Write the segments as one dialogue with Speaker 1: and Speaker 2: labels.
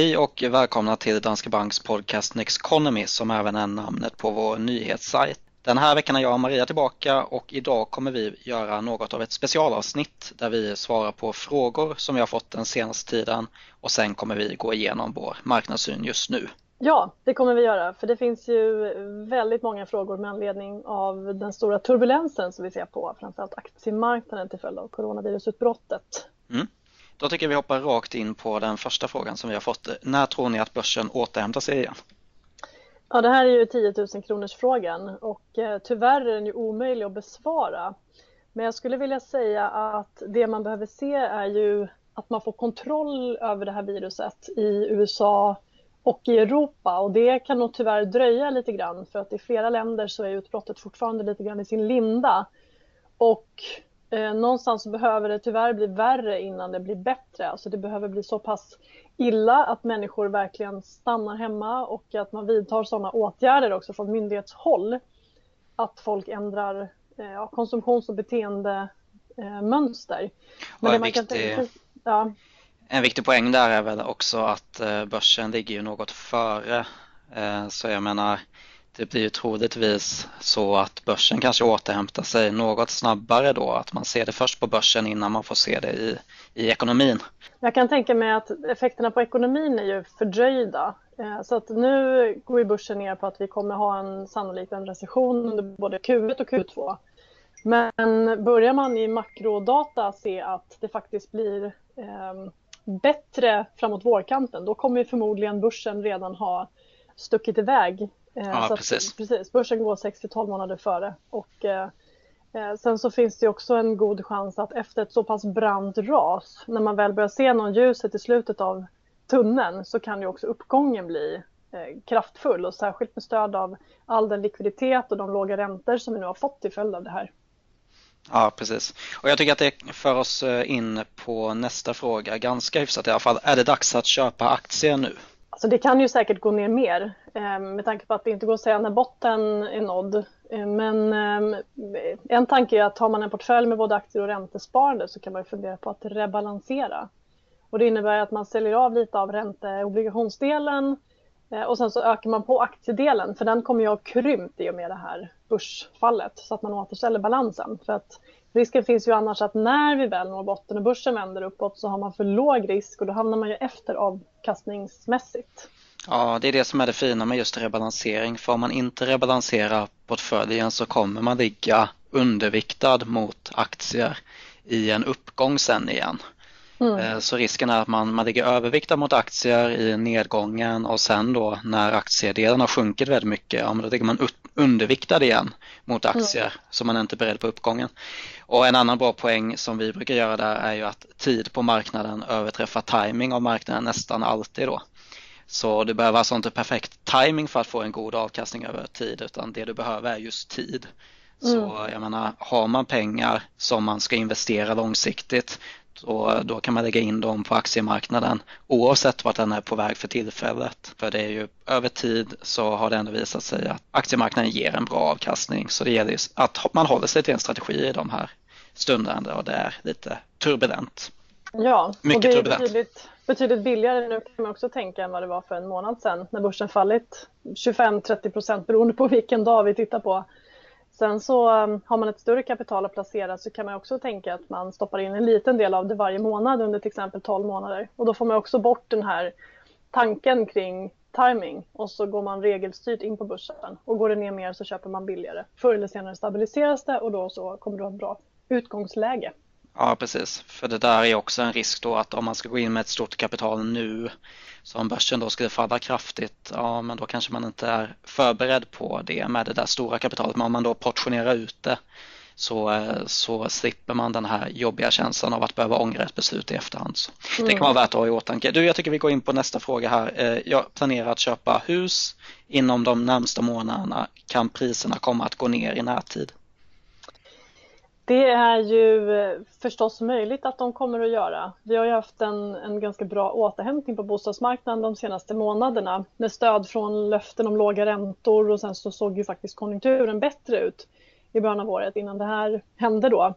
Speaker 1: Hej och välkomna till Danske Banks podcast Next Economy som även är namnet på vår nyhetssajt. Den här veckan är jag och Maria tillbaka och idag kommer vi göra något av ett specialavsnitt där vi svarar på frågor som vi har fått den senaste tiden och sen kommer vi gå igenom vår marknadssyn just nu.
Speaker 2: Ja, det kommer vi göra för det finns ju väldigt många frågor med anledning av den stora turbulensen som vi ser på framförallt aktiemarknaden till följd av coronavirusutbrottet.
Speaker 1: Mm. Då tycker jag vi hoppar rakt in på den första frågan som vi har fått. När tror ni att börsen återhämtar sig igen?
Speaker 2: Ja, det här är ju 10 000 kronors frågan och eh, tyvärr är den ju omöjlig att besvara. Men jag skulle vilja säga att det man behöver se är ju att man får kontroll över det här viruset i USA och i Europa och det kan nog tyvärr dröja lite grann för att i flera länder så är utbrottet fortfarande lite grann i sin linda. Och eh, någonstans behöver det tyvärr bli värre innan det blir bättre. Alltså det behöver bli så pass illa att människor verkligen stannar hemma och att man vidtar sådana åtgärder också från myndighetshåll. Att folk ändrar eh, konsumtions och beteendemönster. Eh,
Speaker 1: Men det man kan tänka, ja. En viktig poäng där är väl också att eh, börsen ligger ju något före. Eh, så jag menar, det blir ju troligtvis så att börsen kanske återhämtar sig något snabbare då, att man ser det först på börsen innan man får se det i, i ekonomin.
Speaker 2: Jag kan tänka mig att effekterna på ekonomin är ju fördröjda. Eh, så att nu går ju börsen ner på att vi kommer ha en sannolikt en recession under både Q1 och Q2. Men börjar man i makrodata se att det faktiskt blir eh, bättre framåt vårkanten, då kommer förmodligen börsen redan ha stuckit iväg.
Speaker 1: Eh, ja, så precis.
Speaker 2: Att, precis. Börsen går 6 12 månader före. Och, eh, eh, sen så finns det också en god chans att efter ett så pass brant ras, när man väl börjar se någon ljuset i slutet av tunneln, så kan ju också uppgången bli eh, kraftfull och särskilt med stöd av all den likviditet och de låga räntor som vi nu har fått till följd av det här.
Speaker 1: Ja, precis. Och jag tycker att det för oss eh, in på nästa fråga ganska hyfsat i alla fall. Är det dags att köpa aktier nu?
Speaker 2: Alltså det kan ju säkert gå ner mer ehm, med tanke på att det inte går att säga när botten är nådd. Ehm, men ehm, en tanke är att har man en portfölj med både aktier och räntesparande så kan man fundera på att rebalansera. Och det innebär att man säljer av lite av ränteobligationsdelen och och sen så ökar man på aktiedelen för den kommer ju ha krympt i och med det här börsfallet så att man återställer balansen. För att risken finns ju annars att när vi väl når botten och börsen vänder uppåt så har man för låg risk och då hamnar man ju efter avkastningsmässigt.
Speaker 1: Ja, det är det som är det fina med just rebalansering. För om man inte rebalanserar portföljen så kommer man ligga underviktad mot aktier i en uppgång sen igen. Mm. Eh, så risken är att man, man ligger överviktad mot aktier i nedgången och sen då när aktiedelen har sjunkit väldigt mycket, ja men då ligger man underviktad igen mot mm. aktier mm. så man är inte beredd på uppgången. Och en annan bra poäng som vi brukar göra där är ju att tid på marknaden överträffar timing av marknaden nästan alltid då. Så du behöver alltså inte perfekt timing för att få en god avkastning över tid utan det du behöver är just tid. Så mm. jag menar, har man pengar som man ska investera långsiktigt så då kan man lägga in dem på aktiemarknaden oavsett vart den är på väg för tillfället. För det är ju över tid så har det ändå visat sig att aktiemarknaden ger en bra avkastning så det gäller att man håller sig till en strategi i de här stunderna och det är lite turbulent.
Speaker 2: Ja, Mycket och det är turbulent. Betydligt, betydligt billigare nu kan man också tänka än vad det var för en månad sedan när börsen fallit 25-30 procent beroende på vilken dag vi tittar på. Sen så um, har man ett större kapital att placera så kan man också tänka att man stoppar in en liten del av det varje månad under till exempel 12 månader. Och då får man också bort den här tanken kring timing och så går man regelstyrt in på börsen och går det ner mer så köper man billigare. Förr eller senare stabiliseras det och då så kommer du ha ett bra utgångsläge.
Speaker 1: Ja, precis. För det där är också en risk då att om man ska gå in med ett stort kapital nu så om börsen då skulle falla kraftigt, ja men då kanske man inte är förberedd på det med det där stora kapitalet. Men om man då portionerar ut det så, eh, så slipper man den här jobbiga känslan av att behöva ångra ett beslut i efterhand. Så mm. Det kan vara värt att ha i åtanke. Du, jag tycker vi går in på nästa fråga här. Eh, jag planerar att köpa hus inom de närmsta månaderna. Kan priserna komma att gå ner i närtid?
Speaker 2: Det är ju eh, förstås möjligt att de kommer att göra. Vi har ju haft en, en ganska bra återhämtning på bostadsmarknaden de senaste månaderna med stöd från löften om låga räntor och sen så såg ju faktiskt konjunkturen bättre ut i början av året innan det här hände då.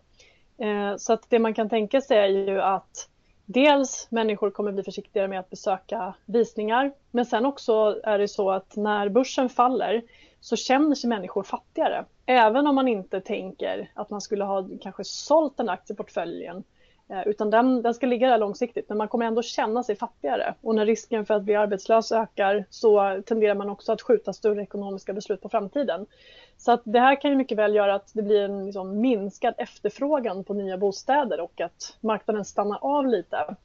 Speaker 2: Eh, så att det man kan tänka sig är ju att dels människor kommer bli försiktigare med att besöka visningar men sen också är det så att när börsen faller så känner sig människor fattigare. Även om man inte tänker att man skulle ha kanske sålt den aktieportföljen eh, utan den, den ska ligga där långsiktigt men man kommer ändå känna sig fattigare och när risken för att bli arbetslös ökar så tenderar man också att skjuta större ekonomiska beslut på framtiden. Så att det här kan ju mycket väl göra att det blir en liksom minskad efterfrågan på nya bostäder och att marknaden stannar av lite.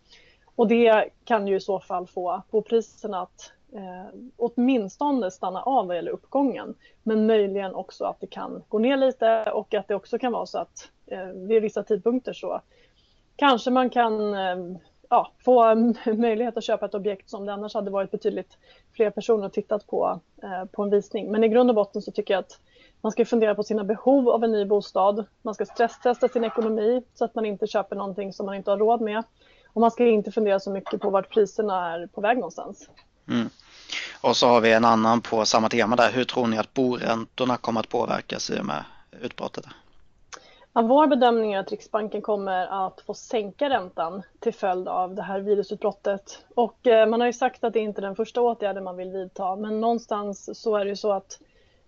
Speaker 2: Och det kan ju i så fall få bopriserna att eh, åtminstone stanna av vad gäller uppgången. Men möjligen också att det kan gå ner lite och att det också kan vara så att eh, vid vissa tidpunkter så kanske man kan eh, ja, få möjlighet att köpa ett objekt som det annars hade varit betydligt fler personer tittat på, eh, på en visning. Men i grund och botten så tycker jag att man ska fundera på sina behov av en ny bostad. Man ska stresstesta sin ekonomi så att man inte köper någonting som man inte har råd med. Och man ska inte fundera så mycket på vart priserna är på väg någonstans.
Speaker 1: Mm. Och så har vi en annan på samma tema där. Hur tror ni att boräntorna kommer att påverkas i och med utbrottet?
Speaker 2: Ja, vår bedömning är att Riksbanken kommer att få sänka räntan till följd av det här virusutbrottet. Och eh, man har ju sagt att det inte är den första åtgärden man vill vidta, men någonstans så är det ju så att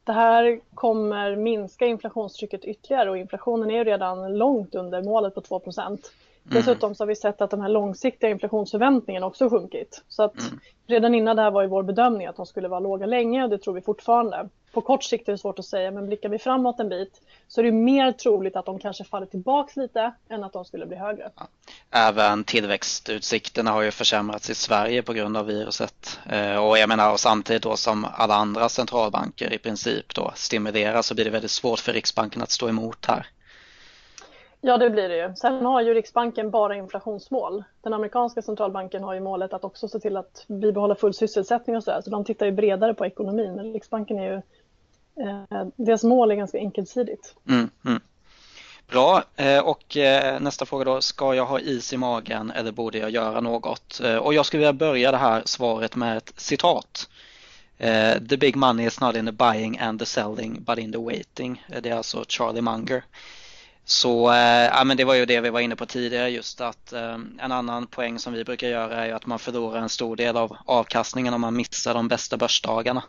Speaker 2: det här kommer minska inflationstrycket ytterligare och inflationen är ju redan långt under målet på 2 Mm. Dessutom så har vi sett att de här långsiktiga inflationsförväntningarna också sjunkit. Så att mm. redan innan det här var ju vår bedömning att de skulle vara låga länge och det tror vi fortfarande. På kort sikt är det svårt att säga men blickar vi framåt en bit så är det mer troligt att de kanske faller tillbaks lite än att de skulle bli högre.
Speaker 1: Även tillväxtutsikterna har ju försämrats i Sverige på grund av viruset eh, och jag menar och samtidigt då som alla andra centralbanker i princip då stimulerar så blir det väldigt svårt för Riksbanken att stå emot här.
Speaker 2: Ja, det blir det ju. Sen har ju Riksbanken bara inflationsmål. Den amerikanska centralbanken har ju målet att också se till att bibehålla full sysselsättning och sådär. Så de tittar ju bredare på ekonomin. Men Riksbanken är ju, eh, deras mål är ganska enkelsidigt.
Speaker 1: Mm, mm. Bra, eh, och eh, nästa fråga då, ska jag ha is i magen eller borde jag göra något? Eh, och jag skulle vilja börja det här svaret med ett citat. The big money is not in the buying and the selling but in the waiting. Det är alltså Charlie Munger. Så eh, ja, men det var ju det vi var inne på tidigare just att eh, en annan poäng som vi brukar göra är ju att man förlorar en stor del av avkastningen om man missar de bästa börsdagarna.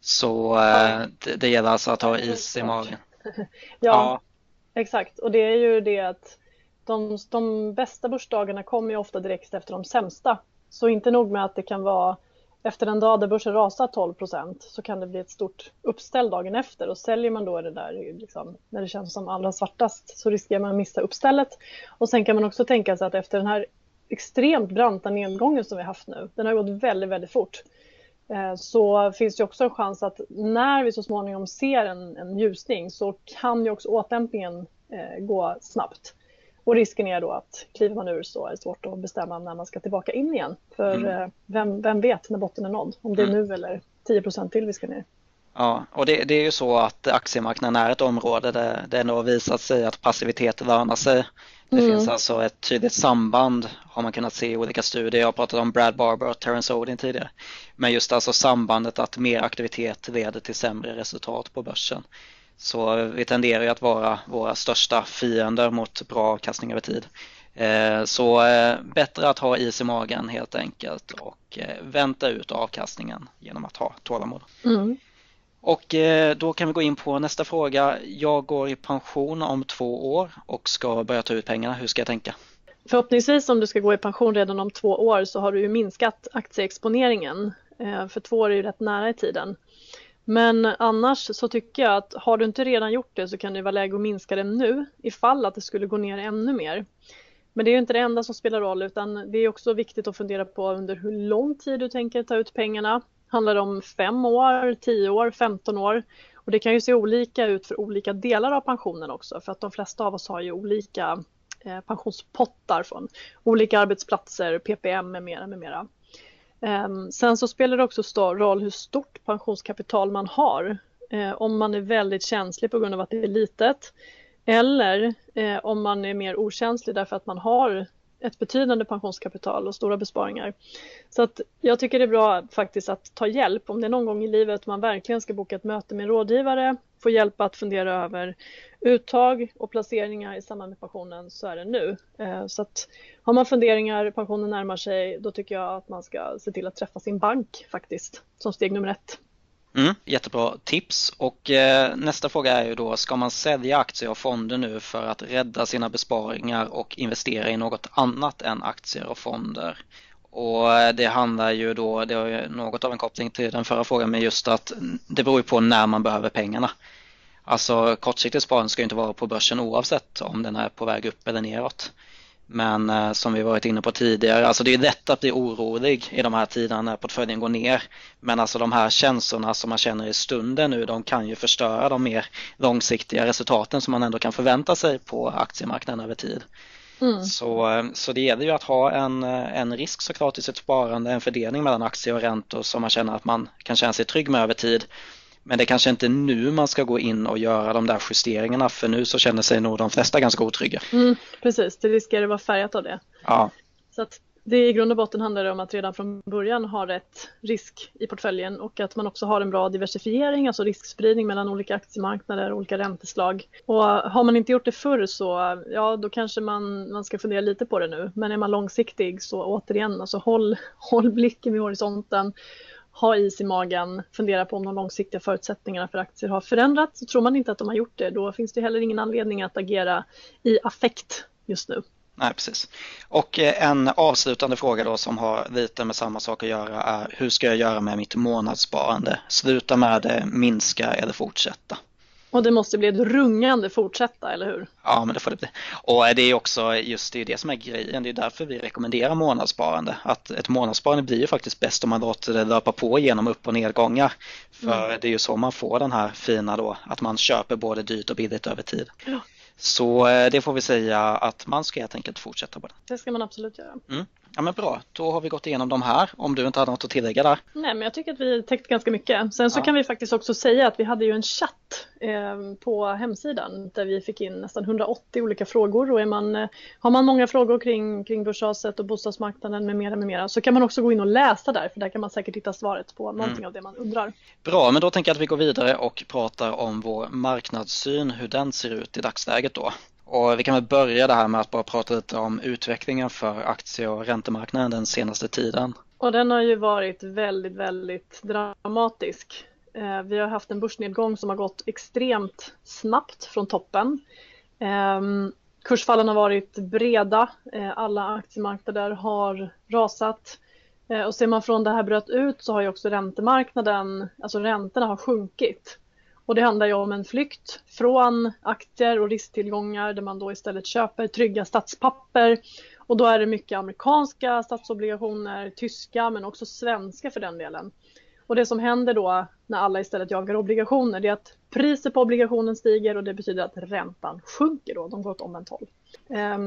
Speaker 1: Så eh, det, det gäller alltså att ha is i magen.
Speaker 2: ja, ja, exakt och det är ju det att de, de bästa börsdagarna kommer ju ofta direkt efter de sämsta. Så inte nog med att det kan vara efter en dag där börsen rasar 12 procent så kan det bli ett stort uppställ dagen efter och säljer man då det där liksom, när det känns som allra svartast så riskerar man att missa uppstället. Och sen kan man också tänka sig att efter den här extremt branta nedgången som vi haft nu, den har gått väldigt, väldigt fort, eh, så finns det också en chans att när vi så småningom ser en, en ljusning så kan ju också återhämtningen eh, gå snabbt. Och risken är då att kliver man ur så är det svårt att bestämma när man ska tillbaka in igen. För mm. Eh, vem, vem vet när botten är nådd? Om det är mm. nu eller 10% till vi ska ner.
Speaker 1: Ja, och det, det, är ju så att aktiemarknaden är ett område där det ändå har visat sig att passivitet lönar sig. Det mm. finns alltså ett tydligt samband har man kunnat se i olika studier. Jag har pratat om Brad Barber och Terence Odin tidigare. Men just alltså sambandet att mer aktivitet leder till sämre resultat på börsen. Så vi tenderar ju att vara våra största fiender mot bra avkastning över tid. Eh, så eh, bättre att ha is i magen helt enkelt och eh, vänta ut avkastningen genom att ha tålamod. Mm. Och då kan vi gå in på nästa fråga. Jag går i pension om två år och ska börja ta ut pengarna. Hur ska jag tänka?
Speaker 2: Förhoppningsvis om du ska gå i pension redan om två år så har du ju minskat aktieexponeringen. För två år är ju rätt nära i tiden. Men annars så tycker jag att har du inte redan gjort det så kan det vara läge att minska den nu ifall att det skulle gå ner ännu mer. Men det är inte det enda som spelar roll utan det är också viktigt att fundera på under hur lång tid du tänker ta ut pengarna. Handlar det om fem år, tio år, 15 år? Och det kan ju se olika ut för olika delar av pensionen också för att de flesta av oss har ju olika eh, pensionspottar från olika arbetsplatser, PPM med mera, med mera. Ehm, sen så spelar det också stor roll hur stort pensionskapital man har. Ehm, om man är väldigt känslig på grund av att det är litet eller eh, om man är mer okänslig därför att man har ett betydande pensionskapital och stora besparingar. Så att jag tycker det är bra faktiskt att ta hjälp om det är någon gång i livet man verkligen ska boka ett möte med en rådgivare, få hjälp att fundera över uttag och placeringar i samband med pensionen så är det nu. Eh, så att har man funderingar, pensionen närmar sig, då tycker jag att man ska se till att träffa sin bank faktiskt som steg nummer ett.
Speaker 1: Mm, jättebra tips och eh, nästa fråga är ju då, ska man sälja aktier och fonder nu för att rädda sina besparingar och investera i något annat än aktier och fonder? Och eh, det handlar ju då, det har ju något av en koppling till den förra frågan, men just att det beror ju på när man behöver pengarna. Alltså kortsiktigt sparande ska ju inte vara på börsen oavsett om den är på väg upp eller neråt. Men eh, som vi varit inne på tidigare, alltså det är lätt att bli orolig i de här tiderna när portföljen går ner. Men alltså de här känslorna som man känner i stunden nu, de kan ju förstöra de mer långsiktiga resultaten som man ändå kan förvänta sig på aktiemarknaden över tid. Mm. Så, eh, så det gäller ju att ha en, eh, en risk såklart i sitt sparande, en fördelning mellan aktier och räntor som man känner att man kan känna sig trygg med över tid. Men det kanske inte är nu man ska gå in och göra de där justeringarna för nu så känner sig nog de flesta ganska otrygga.
Speaker 2: Mm, precis, det riskerar att vara färgat av det.
Speaker 1: Ja.
Speaker 2: Så att det i grund och botten handlar det om att redan från början ha rätt risk i portföljen och att man också har en bra diversifiering, alltså riskspridning mellan olika aktiemarknader och olika ränteslag. Och har man inte gjort det förr så, ja då kanske man, man ska fundera lite på det nu. Men är man långsiktig så återigen, alltså håll, håll blicken vid horisonten ha is i magen, fundera på om de långsiktiga förutsättningarna för aktier har förändrats. Så tror man inte att de har gjort det, då finns det heller ingen anledning att agera i affekt just nu.
Speaker 1: Nej, precis. Och eh, en avslutande fråga då som har lite med samma sak att göra är hur ska jag göra med mitt månadssparande? Sluta med det, minska eller fortsätta?
Speaker 2: Och det måste bli ett rungande fortsätta, eller hur?
Speaker 1: Ja, men det får det bli. Och det är också just det, det som är grejen. Det är därför vi rekommenderar månadssparande. Att ett månadssparande blir ju faktiskt bäst om man låter det löpa på genom upp och nedgångar. För mm. det är ju så man får den här fina då, att man köper både dyrt och billigt över tid. Ja. Så eh, det får vi säga att man ska helt enkelt fortsätta på det.
Speaker 2: Det ska man absolut göra.
Speaker 1: Mm. Ja men bra, då har vi gått igenom de här om du inte hade något att tillägga där.
Speaker 2: Nej men jag tycker att vi täckt ganska mycket. Sen så ja. kan vi faktiskt också säga att vi hade ju en chatt eh, på hemsidan där vi fick in nästan 180 olika frågor och är man, eh, har man många frågor kring, kring börsraset och bostadsmarknaden med mera, med mera så kan man också gå in och läsa där för där kan man säkert hitta svaret på någonting mm. av det man undrar.
Speaker 1: Bra, men då tänker jag att vi går vidare och pratar om vår marknadssyn, hur den ser ut i dagsläget då. Och vi kan väl börja det här med att bara prata lite om utvecklingen för aktie och räntemarknaden den senaste tiden.
Speaker 2: Och den har ju varit väldigt, väldigt dramatisk. Eh, vi har haft en börsnedgång som har gått extremt snabbt från toppen. Ehm, kursfallen har varit breda, eh, alla aktiemarknader har rasat. Eh, och ser man från det här bröt ut så har ju också räntemarknaden, alltså räntorna har sjunkit. Och det handlar ju om en flykt från aktier och risktillgångar där man då istället köper trygga statspapper. Och då är det mycket amerikanska statsobligationer, tyska men också svenska för den delen. Och det som händer då när alla istället jagar obligationer det är att priset på obligationen stiger och det betyder att räntan sjunker då, de går åt omvänt håll.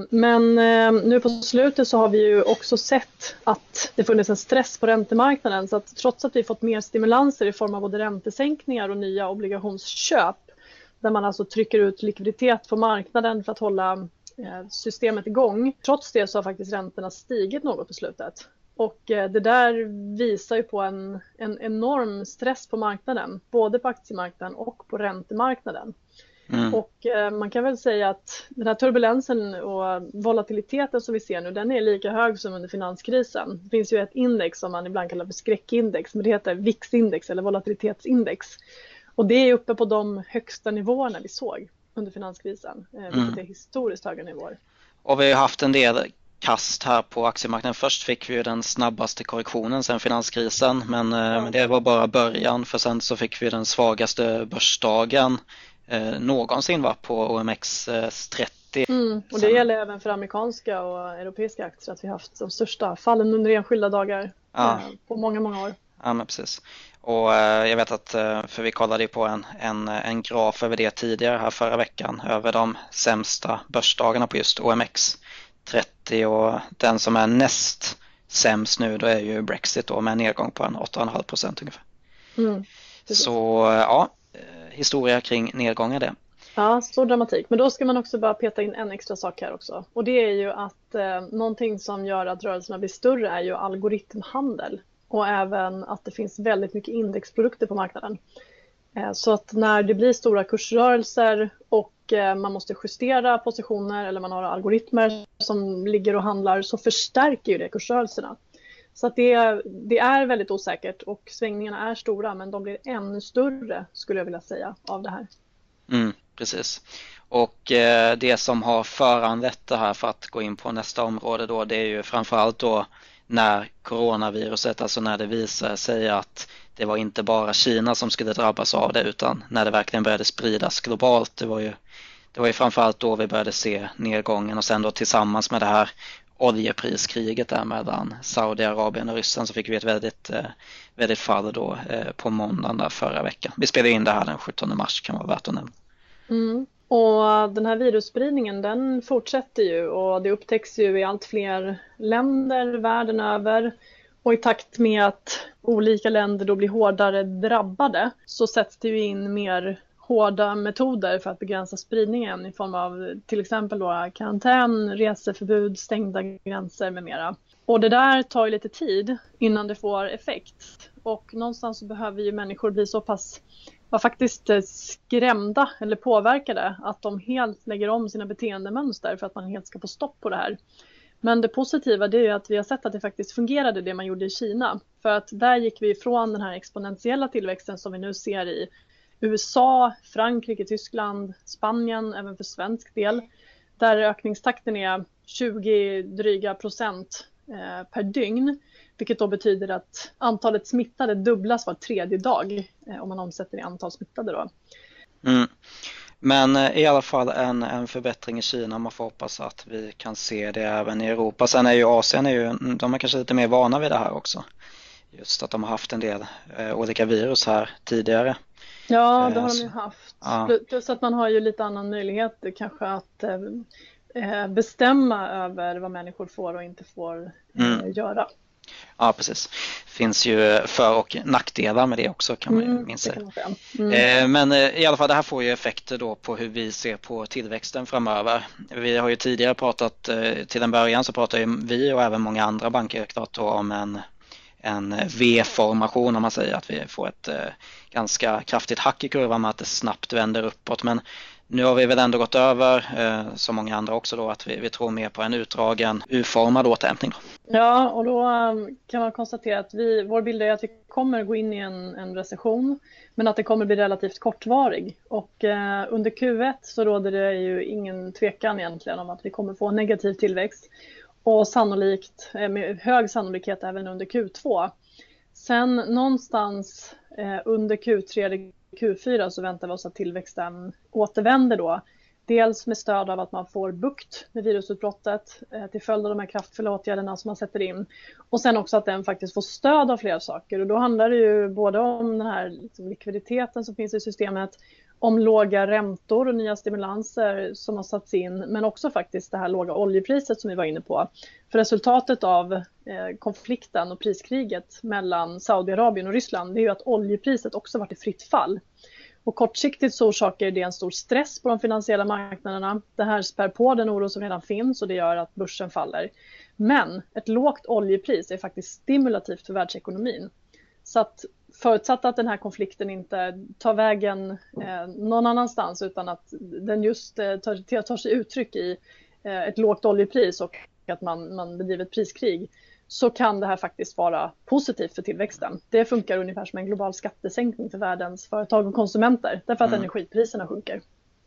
Speaker 2: Men ehm, nu på slutet så har vi ju också sett att det funnits en stress på räntemarknaden så att trots att vi fått mer stimulanser i form av både räntesänkningar och nya obligationsköp där man alltså trycker ut likviditet på marknaden för att hålla eh, systemet igång. Trots det så har faktiskt räntorna stigit något på slutet. Och eh, det där visar ju på en, en enorm stress på marknaden, både på aktiemarknaden och på räntemarknaden. Mm. Och eh, man kan väl säga att den här turbulensen och volatiliteten som vi ser nu, den är lika hög som under finanskrisen. Det finns ju ett index som man ibland kallar för skräckindex, men det heter VIX-index eller volatilitetsindex. Och det är uppe på de högsta nivåerna vi såg under finanskrisen, eh, vilket mm. är historiskt höga nivåer.
Speaker 1: Och vi har haft en del kast här på aktiemarknaden. Först fick vi den snabbaste korrektionen sen finanskrisen men, eh, men det var bara början för sen så fick vi den svagaste börsdagen eh, någonsin var på OMX 30.
Speaker 2: Eh, mm, och det sen... gäller även för amerikanska och europeiska aktier att vi haft de största fallen under enskilda dagar ja. eh, på många, många år.
Speaker 1: Ja, men precis. Och eh, jag vet att, för vi kollade på en, en, en graf över det tidigare här förra veckan över de sämsta börsdagarna på just OMX 30 och den som är näst sämst nu då är ju Brexit då med en nedgång på en 8,5 procent ungefär. Mm, så ja, eh, historia kring nedgångar det.
Speaker 2: Ja, stor dramatik. Men då ska man också bara peta in en extra sak här också. Och det är ju att eh, någonting som gör att rörelserna blir större är ju algoritmhandel. Och även att det finns väldigt mycket indexprodukter på marknaden. Eh, så att när det blir stora kursrörelser och eh, man måste justera positioner eller man har algoritmer som ligger och handlar så förstärker ju det kursrörelserna. Så att det, det är väldigt osäkert och svängningarna är stora men de blir ännu större skulle jag vilja säga av det här.
Speaker 1: Mm, precis. Och eh, det som har föranlett det här för att gå in på nästa område då det är ju framförallt då när coronaviruset, alltså när det visar sig att det var inte bara Kina som skulle drabbas av det utan när det verkligen började spridas globalt. Det var ju, det var ju framförallt då vi började se nedgången och sen då tillsammans med det här oljepriskriget där mellan Saudiarabien och Ryssland så fick vi ett väldigt, eh, väldigt fall då eh, på måndagen där förra veckan. Vi spelade in det här den 17 mars kan vara värt att nämna.
Speaker 2: Mm. Och den här virusspridningen den fortsätter ju och det upptäcks ju i allt fler länder världen över. Och i takt med att olika länder då blir hårdare drabbade så sätts det ju in mer hårda metoder för att begränsa spridningen i form av till exempel då karantän, reseförbud, stängda gränser med mera. Och det där tar ju lite tid innan det får effekt och någonstans så behöver ju människor bli så pass var faktiskt eh, skrämda eller påverkade att de helt lägger om sina beteendemönster för att man helt ska få stopp på det här. Men det positiva det är ju att vi har sett att det faktiskt fungerade det man gjorde i Kina. För att där gick vi ifrån den här exponentiella tillväxten som vi nu ser i USA, Frankrike, Tyskland, Spanien, även för svensk del. Där ökningstakten är 20 dryga procent eh, per dygn. Vilket då betyder att antalet smittade dubblas var tredje dag eh, om man omsätter i antal smittade. Då.
Speaker 1: Mm. Men eh, i alla fall en, en förbättring i Kina. Man får hoppas att vi kan se det även i Europa. Sen är ju Asien är ju, de är kanske lite mer vana vid det här också. Just att de har haft en del eh, olika virus här tidigare.
Speaker 2: Ja, det har de ju haft. Ja. Plus att man har ju lite annan möjlighet kanske att eh, bestämma över vad människor får och inte får eh, mm. göra.
Speaker 1: Ja, precis. Det finns ju för och nackdelar med det också kan man ju mm, minst mm. Eh, men eh, i alla fall det här får ju effekter då på hur vi ser på tillväxten framöver. Vi har ju tidigare pratat, eh, till en början så pratade vi och även många andra banker om en, en V-formation om man säger att vi får ett ganska kraftigt hack i kurvan med att det snabbt vänder uppåt. Men nu har vi väl ändå gått över, eh, som många andra också då, att vi, vi tror mer på en utdragen U-formad återhämtning.
Speaker 2: Ja, och då ehm, kan man konstatera att vi, vår bild är att vi kommer gå in i en, en recession, men att det kommer bli relativt kortvarig. Och eh, under Q1 så råder det ju ingen tvekan egentligen om att vi kommer få negativ tillväxt och sannolikt, eh, med hög sannolikhet även under Q2. Sen någonstans eh, under Q3 Q4 så väntar vi oss att tillväxten återvänder då. Dels med stöd av att man får bukt med virusutbrottet eh, till följd av de här kraftfulla åtgärderna som man sätter in. Och sen också att den faktiskt får stöd av fler saker och då handlar det ju både om den här liksom likviditeten som finns i systemet om låga räntor och nya stimulanser som har satts in, men också faktiskt det här låga oljepriset som vi var inne på. För resultatet av eh, konflikten och priskriget mellan Saudiarabien och Ryssland, det är ju att oljepriset också varit i fritt fall. Och kortsiktigt så orsakar det en stor stress på de finansiella marknaderna. Det här spär på den oro som redan finns och det gör att börsen faller. Men ett lågt oljepris är faktiskt stimulativt för världsekonomin. Så att förutsatt att den här konflikten inte tar vägen eh, någon annanstans utan att den just eh, tar, tar sig uttryck i eh, ett lågt oljepris och att man, man bedriver ett priskrig så kan det här faktiskt vara positivt för tillväxten. Det funkar ungefär som en global skattesänkning för världens företag och konsumenter därför att mm. energipriserna sjunker.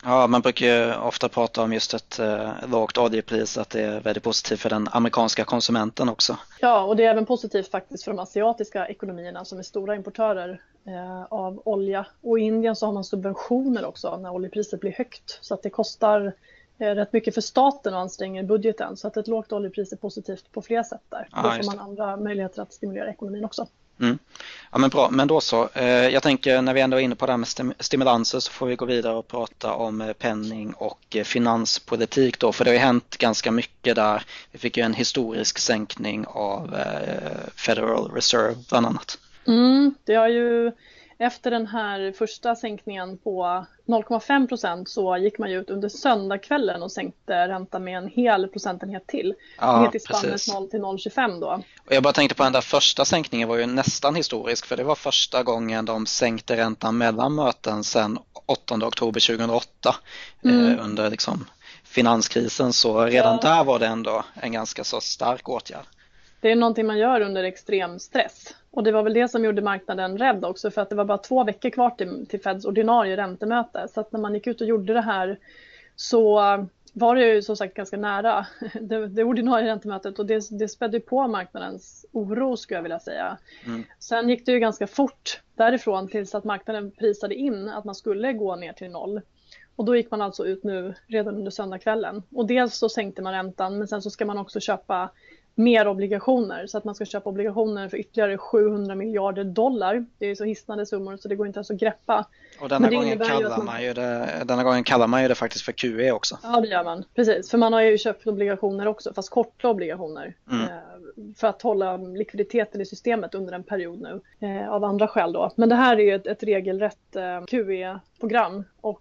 Speaker 1: Ja, man brukar ju ofta prata om just ett eh, lågt oljepris, att det är väldigt positivt för den amerikanska konsumenten också.
Speaker 2: Ja, och det är även positivt faktiskt för de asiatiska ekonomierna som är stora importörer eh, av olja. Och i Indien så har man subventioner också när oljepriset blir högt, så att det kostar eh, rätt mycket för staten och anstränger budgeten. Så att ett lågt oljepris är positivt på flera sätt där. Då får man andra möjligheter att stimulera ekonomin också.
Speaker 1: Mm. Ja men bra, men då så. Eh, jag tänker när vi ändå är inne på det här med stimulanser så får vi gå vidare och prata om eh, penning och eh, finanspolitik då, för det har ju hänt ganska mycket där. Vi fick ju en historisk sänkning av Federal Reserve bland annat.
Speaker 2: Mm, det har ju efter den här första sänkningen på 0,5 procent så gick man ju ut under söndagskvällen och sänkte räntan med en hel procentenhet till. Ja, ner till spannet 0 till 0,25 då.
Speaker 1: Och jag bara tänkte på den där första sänkningen var ju nästan historisk för det var första gången de sänkte räntan mellan möten sedan 8 oktober 2008 mm. eh, under liksom finanskrisen så redan ja. där var det ändå en ganska så stark åtgärd.
Speaker 2: Det är någonting man gör under extrem stress och det var väl det som gjorde marknaden rädd också för att det var bara två veckor kvar till, till Feds ordinarie räntemöte. Så att när man gick ut och gjorde det här så var det ju som sagt ganska nära det, det ordinarie räntemötet och det, det spädde på marknadens oro skulle jag vilja säga. Mm. Sen gick det ju ganska fort därifrån tills att marknaden prisade in att man skulle gå ner till noll. Och då gick man alltså ut nu redan under söndagskvällen. Och dels så sänkte man räntan men sen så ska man också köpa mer obligationer så att man ska köpa obligationer för ytterligare 700 miljarder dollar. Det är så hisnande summor så det går inte ens att greppa.
Speaker 1: Och denna, gången kallar, man, man ju det, denna gången kallar man ju det faktiskt för QE också.
Speaker 2: Ja det gör man, precis. För man har ju köpt obligationer också, fast korta obligationer. Mm. Eh, för att hålla likviditeten i systemet under en period nu. Eh, av andra skäl då. Men det här är ju ett, ett regelrätt eh, QE-program. Och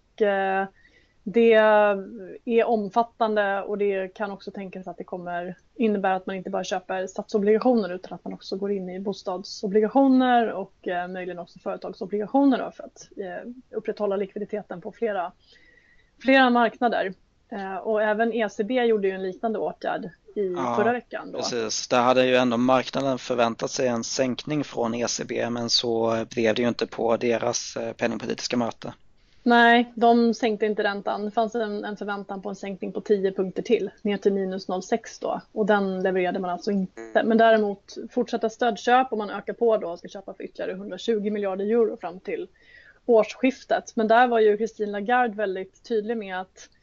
Speaker 2: det är omfattande och det kan också tänkas att det kommer innebära att man inte bara köper statsobligationer utan att man också går in i bostadsobligationer och eh, möjligen också företagsobligationer då för att eh, upprätthålla likviditeten på flera, flera marknader. Eh, och även ECB gjorde ju en liknande åtgärd i ja, förra veckan. Då.
Speaker 1: Precis, där hade ju ändå marknaden förväntat sig en sänkning från ECB men så blev det ju inte på deras penningpolitiska möte.
Speaker 2: Nej, de sänkte inte räntan. Det fanns en, en, förväntan på en sänkning på 10 punkter till, ner till minus 0,6 då. Och den levererade man alltså inte. Men däremot fortsatta stödköp om man ökar på då och ska köpa för ytterligare 120 miljarder euro fram till årsskiftet. Men där var ju Christine Lagarde väldigt tydlig med att Eh,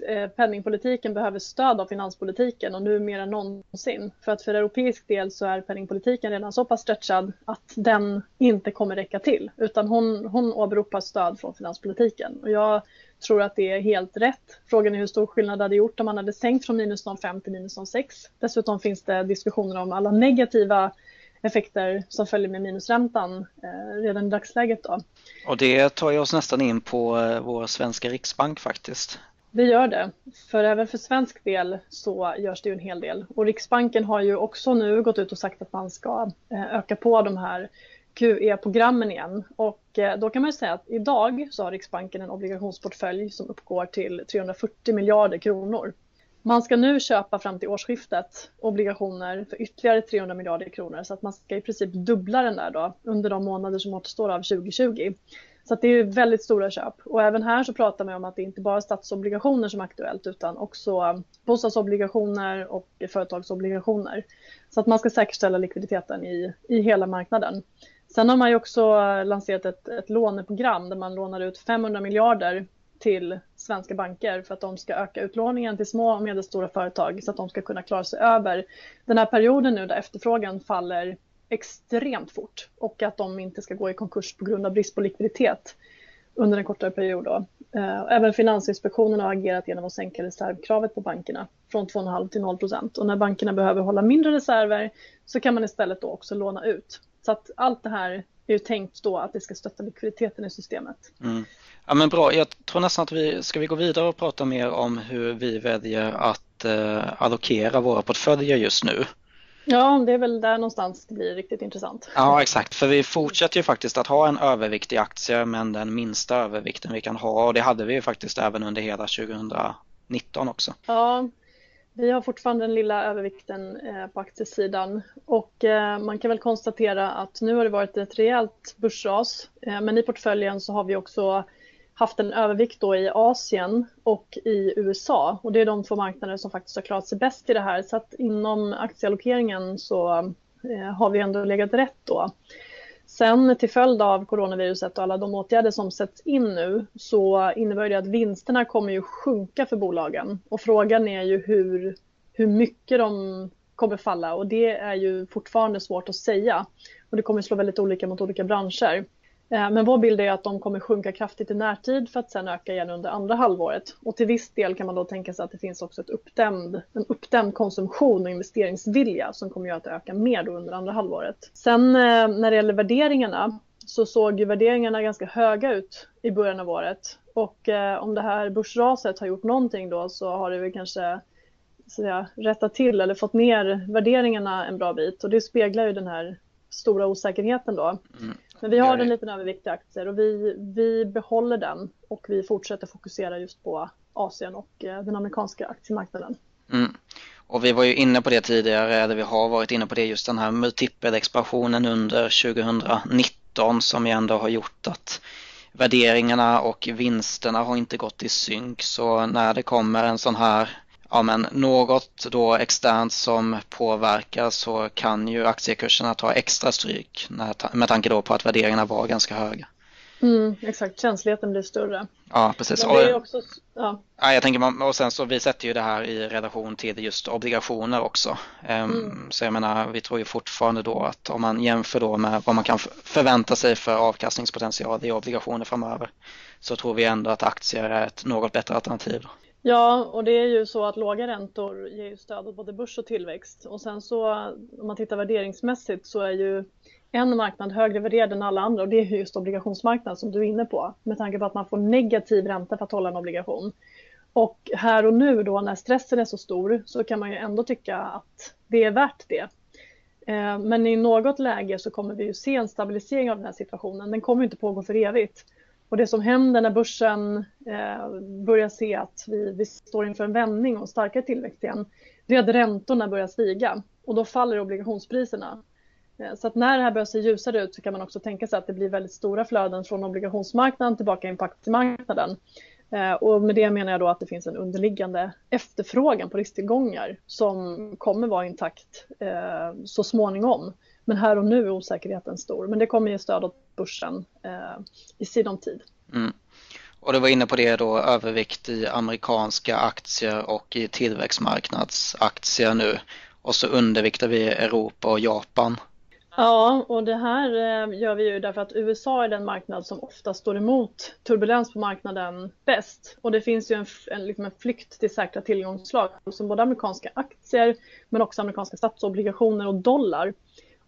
Speaker 2: Eh, penningpolitiken behöver stöd av finanspolitiken och nu mer än någonsin. För att för europeisk del så är penningpolitiken redan så pass stretchad att den inte kommer räcka till. Utan hon, hon åberopar stöd från finanspolitiken. Och jag tror att det är helt rätt. Frågan är hur stor skillnad det hade gjort om man hade sänkt från minus 0,5 till minus 0,6. Dessutom finns det diskussioner om alla negativa effekter som följer med minusräntan eh, redan i dagsläget. Då.
Speaker 1: Och det tar ju oss nästan in på eh, vår svenska riksbank faktiskt.
Speaker 2: Det gör det. För även för svensk del så görs det ju en hel del. Och Riksbanken har ju också nu gått ut och sagt att man ska eh, öka på de här QE-programmen igen. Och eh, då kan man ju säga att idag så har Riksbanken en obligationsportfölj som uppgår till 340 miljarder kronor. Man ska nu köpa fram till årsskiftet obligationer för ytterligare 300 miljarder kronor så att man ska i princip dubbla den där då under de månader som återstår av 2020. Så det är väldigt stora köp. Och även här så pratar man om att det inte bara är statsobligationer som är aktuellt utan också um, bostadsobligationer och företagsobligationer. Så att man ska säkerställa likviditeten i, i hela marknaden. Sen har man ju också uh, lanserat ett, ett låneprogram där man lånar ut 500 miljarder till svenska banker för att de ska öka utlåningen till små och medelstora företag så att de ska kunna klara sig över den här perioden nu där efterfrågan faller extremt fort och att de inte ska gå i konkurs på grund av brist på likviditet under en kortare period. Då. Eh, även Finansinspektionen har agerat genom att sänka reservkravet på bankerna från 2,5 till 0 procent. Och när bankerna behöver hålla mindre reserver så kan man istället då också låna ut. Så att allt det här är ju tänkt då att det ska stötta likviditeten i systemet.
Speaker 1: Mm. Ja men bra, jag tror nästan att vi ska vi gå vidare och prata mer om hur vi väljer att eh, allokera våra portföljer just nu.
Speaker 2: Ja, det är väl där någonstans det blir riktigt intressant.
Speaker 1: Ja, exakt. För vi fortsätter ju faktiskt att ha en övervikt i aktier, men den minsta övervikten vi kan ha. Och det hade vi ju faktiskt även under hela 2019 också.
Speaker 2: Ja, vi har fortfarande den lilla övervikten eh, på aktiesidan. Och eh, man kan väl konstatera att nu har det varit ett rejält börsras. Eh, men i portföljen så har vi också haft en övervikt då i Asien och i USA. Och det är de två marknader som faktiskt har klarat sig bäst i det här. Så att inom aktieallokeringen så eh, har vi ändå legat rätt då. Sen till följd av coronaviruset och alla de åtgärder som sätts in nu så innebär det att vinsterna kommer ju sjunka för bolagen. Och frågan är ju hur, hur mycket de kommer falla. Och det är ju fortfarande svårt att säga. Och det kommer slå väldigt olika mot olika branscher. Eh, men vår bild är att de kommer sjunka kraftigt i närtid för att sen öka igen under andra halvåret. Och till viss del kan man då tänka sig att det finns också ett uppdämd, en uppdämd konsumtion och investeringsvilja som kommer göra att det ökar mer då under andra halvåret. Sen eh, när det gäller värderingarna så såg ju värderingarna ganska höga ut i början av året. Och eh, om det här börsraset har gjort någonting då så har det väl kanske så säga, rättat till eller fått ner värderingarna en bra bit och det speglar ju den här stora osäkerheten då. Mm. Men vi har en liten övervikt i aktier och vi, vi behåller den och vi fortsätter fokusera just på Asien och eh, den amerikanska aktiemarknaden.
Speaker 1: Mm. Och vi var ju inne på det tidigare, eller vi har varit inne på det just den här multipelexpansionen under 2019 som ju ändå har gjort att värderingarna och vinsterna har inte gått i synk så när det kommer en sån här ja, men något då externt som påverkar så kan ju aktiekurserna ta extra stryk med tanke då på att värderingarna var ganska höga.
Speaker 2: Mm, exakt, känsligheten blir större.
Speaker 1: Ja, precis. Är också, ja. Ja, jag tänker man, och sen så vi sätter ju det här i relation till just obligationer också. Ehm, mm. Så jag menar, vi tror ju fortfarande då att om man jämför då med vad man kan förvänta sig för avkastningspotential i obligationer framöver så tror vi ändå att aktier är ett något bättre alternativ.
Speaker 2: Ja, och det är ju så att låga räntor ger stöd åt både börs och tillväxt. Och sen så om man tittar värderingsmässigt så är ju en marknad högre värderad än alla andra och det är just obligationsmarknaden som du är inne på. Med tanke på att man får negativ ränta för att hålla en obligation. Och här och nu då när stressen är så stor så kan man ju ändå tycka att det är värt det. Eh, men i något läge så kommer vi ju se en stabilisering av den här situationen. Den kommer inte pågå för evigt. Och det som händer när börsen eh, börjar se att vi, vi står inför en vändning och starkare tillväxt igen, det är att räntorna börjar stiga och då faller obligationspriserna. Eh, så att när det här börjar se ljusare ut så kan man också tänka sig att det blir väldigt stora flöden från obligationsmarknaden tillbaka in på aktiemarknaden. Eh, och med det menar jag då att det finns en underliggande efterfrågan på risktillgångar som kommer vara intakt eh, så småningom. Men här och nu är osäkerheten stor. Men det kommer ge stöd åt börsen i sinom tid. Mm.
Speaker 1: Och du var inne på det då, övervikt i amerikanska aktier och i tillväxtmarknadsaktier nu. Och så underviktar vi Europa och Japan.
Speaker 2: Ja, och det här eh, gör vi ju därför att USA är den marknad som ofta står emot turbulens på marknaden bäst. Och det finns ju en, en, liksom en flykt till säkra tillgångsslag som både amerikanska aktier men också amerikanska statsobligationer och dollar.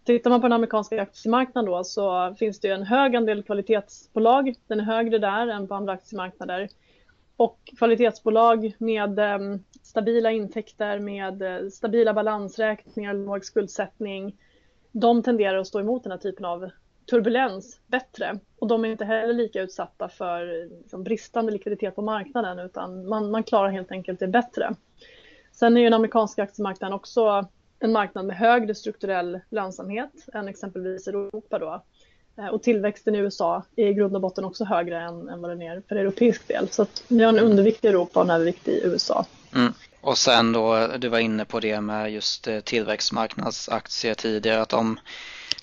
Speaker 2: Tittar man på den amerikanska aktiemarknaden då så finns det ju en hög andel kvalitetsbolag. Den är högre där än på andra aktiemarknader. Och kvalitetsbolag med eh, stabila intäkter, med eh, stabila balansräkningar, låg skuldsättning de tenderar att stå emot den här typen av turbulens bättre. Och de är inte heller lika utsatta för liksom, bristande likviditet på marknaden utan man, man klarar helt enkelt det bättre. Sen är ju den amerikanska aktiemarknaden också en marknad med högre strukturell lönsamhet än exempelvis Europa då. Eh, och tillväxten i USA är i grund och botten också högre än, än vad den är för europeisk del. Så att vi har en undervikt i Europa och en övervikt i USA.
Speaker 1: Mm. Och sen då, du var inne på det med just eh, tillväxtmarknadsaktier tidigare, att de,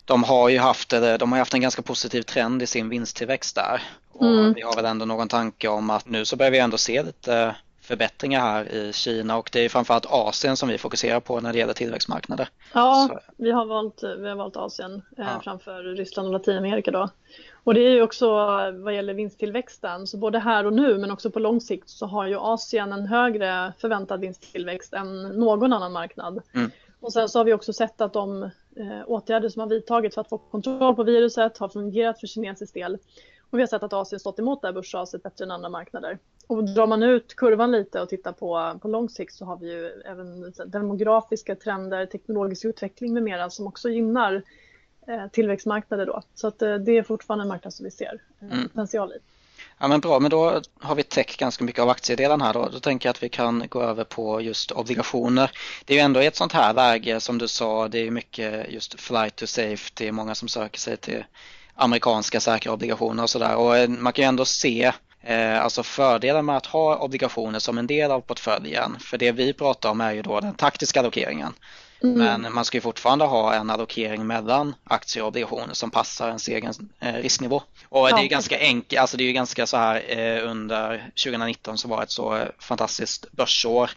Speaker 1: de har ju haft, de har haft en ganska positiv trend i sin vinsttillväxt där. Och mm. vi har väl ändå någon tanke om att nu så börjar vi ändå se lite förbättringar här i Kina och det är framförallt Asien som vi fokuserar på när det gäller tillväxtmarknader.
Speaker 2: Ja, vi har valt, vi har valt Asien eh, ja. framför Ryssland och Latinamerika då. Och det är ju också vad gäller vinsttillväxten, så både här och nu men också på lång sikt så har ju Asien en högre förväntad vinsttillväxt än någon annan marknad. Mm. Och sen så har vi också sett att de eh, åtgärder som har vidtagits för att få kontroll på viruset har fungerat för kinesisk del. Och vi har sett att Asien stått emot det här börsraset bättre än andra marknader. Och drar man ut kurvan lite och tittar på, på lång sikt så har vi ju även demografiska trender, teknologisk utveckling med mera som också gynnar eh, tillväxtmarknader då. Så att eh, det är fortfarande en marknad som vi ser eh, mm. potential i.
Speaker 1: Ja men bra, men då har vi täckt ganska mycket av aktiedelen här då. Då tänker jag att vi kan gå över på just obligationer. Det är ju ändå ett sånt här läge som du sa, det är mycket just flight to safety, många som söker sig till amerikanska säkra obligationer och sådär. Och eh, man kan ju ändå se eh, alltså fördelen med att ha obligationer som en del av portföljen. För det vi pratar om är ju då den taktiska allokeringen. Mm. Men man ska ju fortfarande ha en allokering mellan aktier och obligationer som passar ens egen eh, risknivå. Och det är ju ganska enkelt, alltså det är ju ganska så här eh, under 2019 som var ett så fantastiskt börsår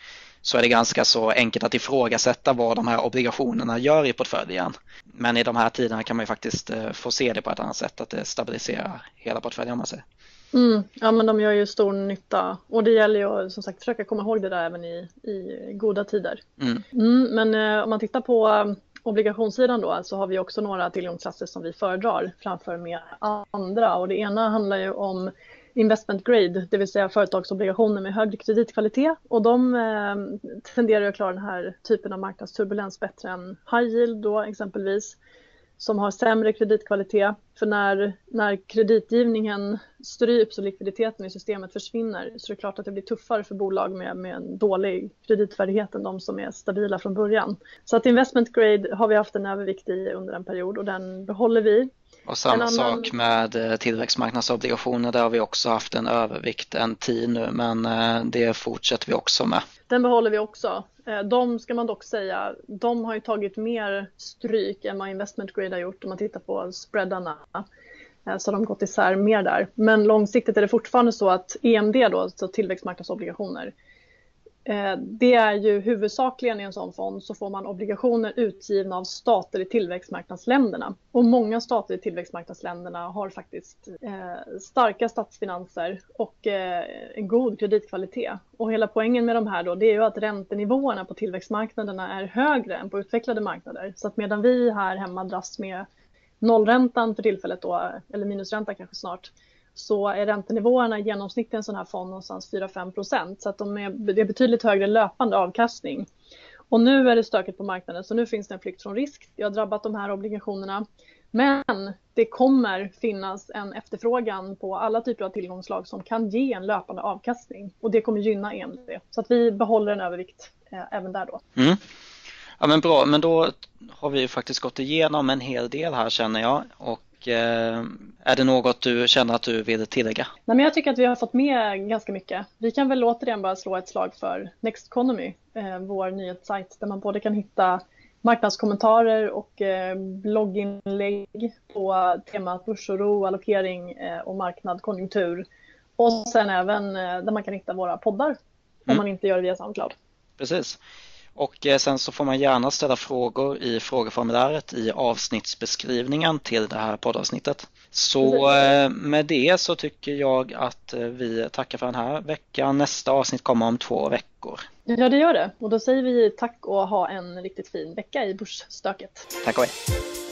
Speaker 1: så är det ganska så enkelt att ifrågasätta vad de här obligationerna gör i portföljen. Men i de här tiderna kan man ju faktiskt eh, få se det på ett annat sätt, att det stabiliserar hela portföljen om man säger.
Speaker 2: Mm, ja men de gör ju stor nytta och det gäller ju som sagt försöka komma ihåg det där även i, i goda tider. Mm. Mm, men eh, om man tittar på obligationssidan då så har vi också några tillgångsklasser som vi föredrar framför med andra och det ena handlar ju om investment grade, det vill säga företagsobligationer med högre kreditkvalitet och de eh, tenderar att klara den här typen av marknadsturbulens bättre än high yield då exempelvis som har sämre kreditkvalitet. För när, när kreditgivningen stryps och likviditeten i systemet försvinner så är det klart att det blir tuffare för bolag med, med en dålig kreditvärdighet än de som är stabila från början. Så att investment grade har vi haft en övervikt i under en period och den behåller vi.
Speaker 1: Och samma annan... sak med eh, tillväxtmarknadsobligationer, där har vi också haft en övervikt en tid nu men eh, det fortsätter vi också med.
Speaker 2: Den behåller vi också. Eh, de ska man dock säga, de har ju tagit mer stryk än vad investment grade har gjort om man tittar på spreadarna. Så har de gått isär mer där. Men långsiktigt är det fortfarande så att EMD då, så tillväxtmarknadsobligationer, Eh, det är ju huvudsakligen i en sån fond så får man obligationer utgivna av stater i tillväxtmarknadsländerna. Och många stater i tillväxtmarknadsländerna har faktiskt eh, starka statsfinanser och eh, en god kreditkvalitet. Och hela poängen med de här då det är ju att räntenivåerna på tillväxtmarknaderna är högre än på utvecklade marknader. Så att medan vi här hemma dras med nollräntan för tillfället då, eller minusränta kanske snart, så är räntenivåerna i genomsnitt i en sån här fond någonstans 4-5 procent. Så att de är, det är betydligt högre löpande avkastning. Och nu är det stökigt på marknaden så nu finns det en flykt från risk. Det har drabbat de här obligationerna. Men det kommer finnas en efterfrågan på alla typer av tillgångslag som kan ge en löpande avkastning och det kommer gynna EMD. Så att vi behåller en övervikt eh, även där då.
Speaker 1: Mm. Ja men bra, men då har vi faktiskt gått igenom en hel del här känner jag och är det något du känner att du vill tillägga?
Speaker 2: Nej, men jag tycker att vi har fått med ganska mycket. Vi kan väl återigen bara slå ett slag för Next Economy, eh, vår nyhetssajt där man både kan hitta marknadskommentarer och eh, blogginlägg på temat börsoro, allokering och marknad, konjunktur. Och sen även där man kan hitta våra poddar mm. om man inte gör det via Soundcloud.
Speaker 1: Precis. Och eh, sen så får man gärna ställa frågor i frågeformuläret i avsnittsbeskrivningen till det här poddavsnittet. Så eh, med det så tycker jag att eh, vi tackar för den här veckan. Nästa avsnitt kommer om två veckor.
Speaker 2: Ja, det gör det. Och då säger vi tack och ha en riktigt fin vecka i börsstöket.
Speaker 1: Tack och hej.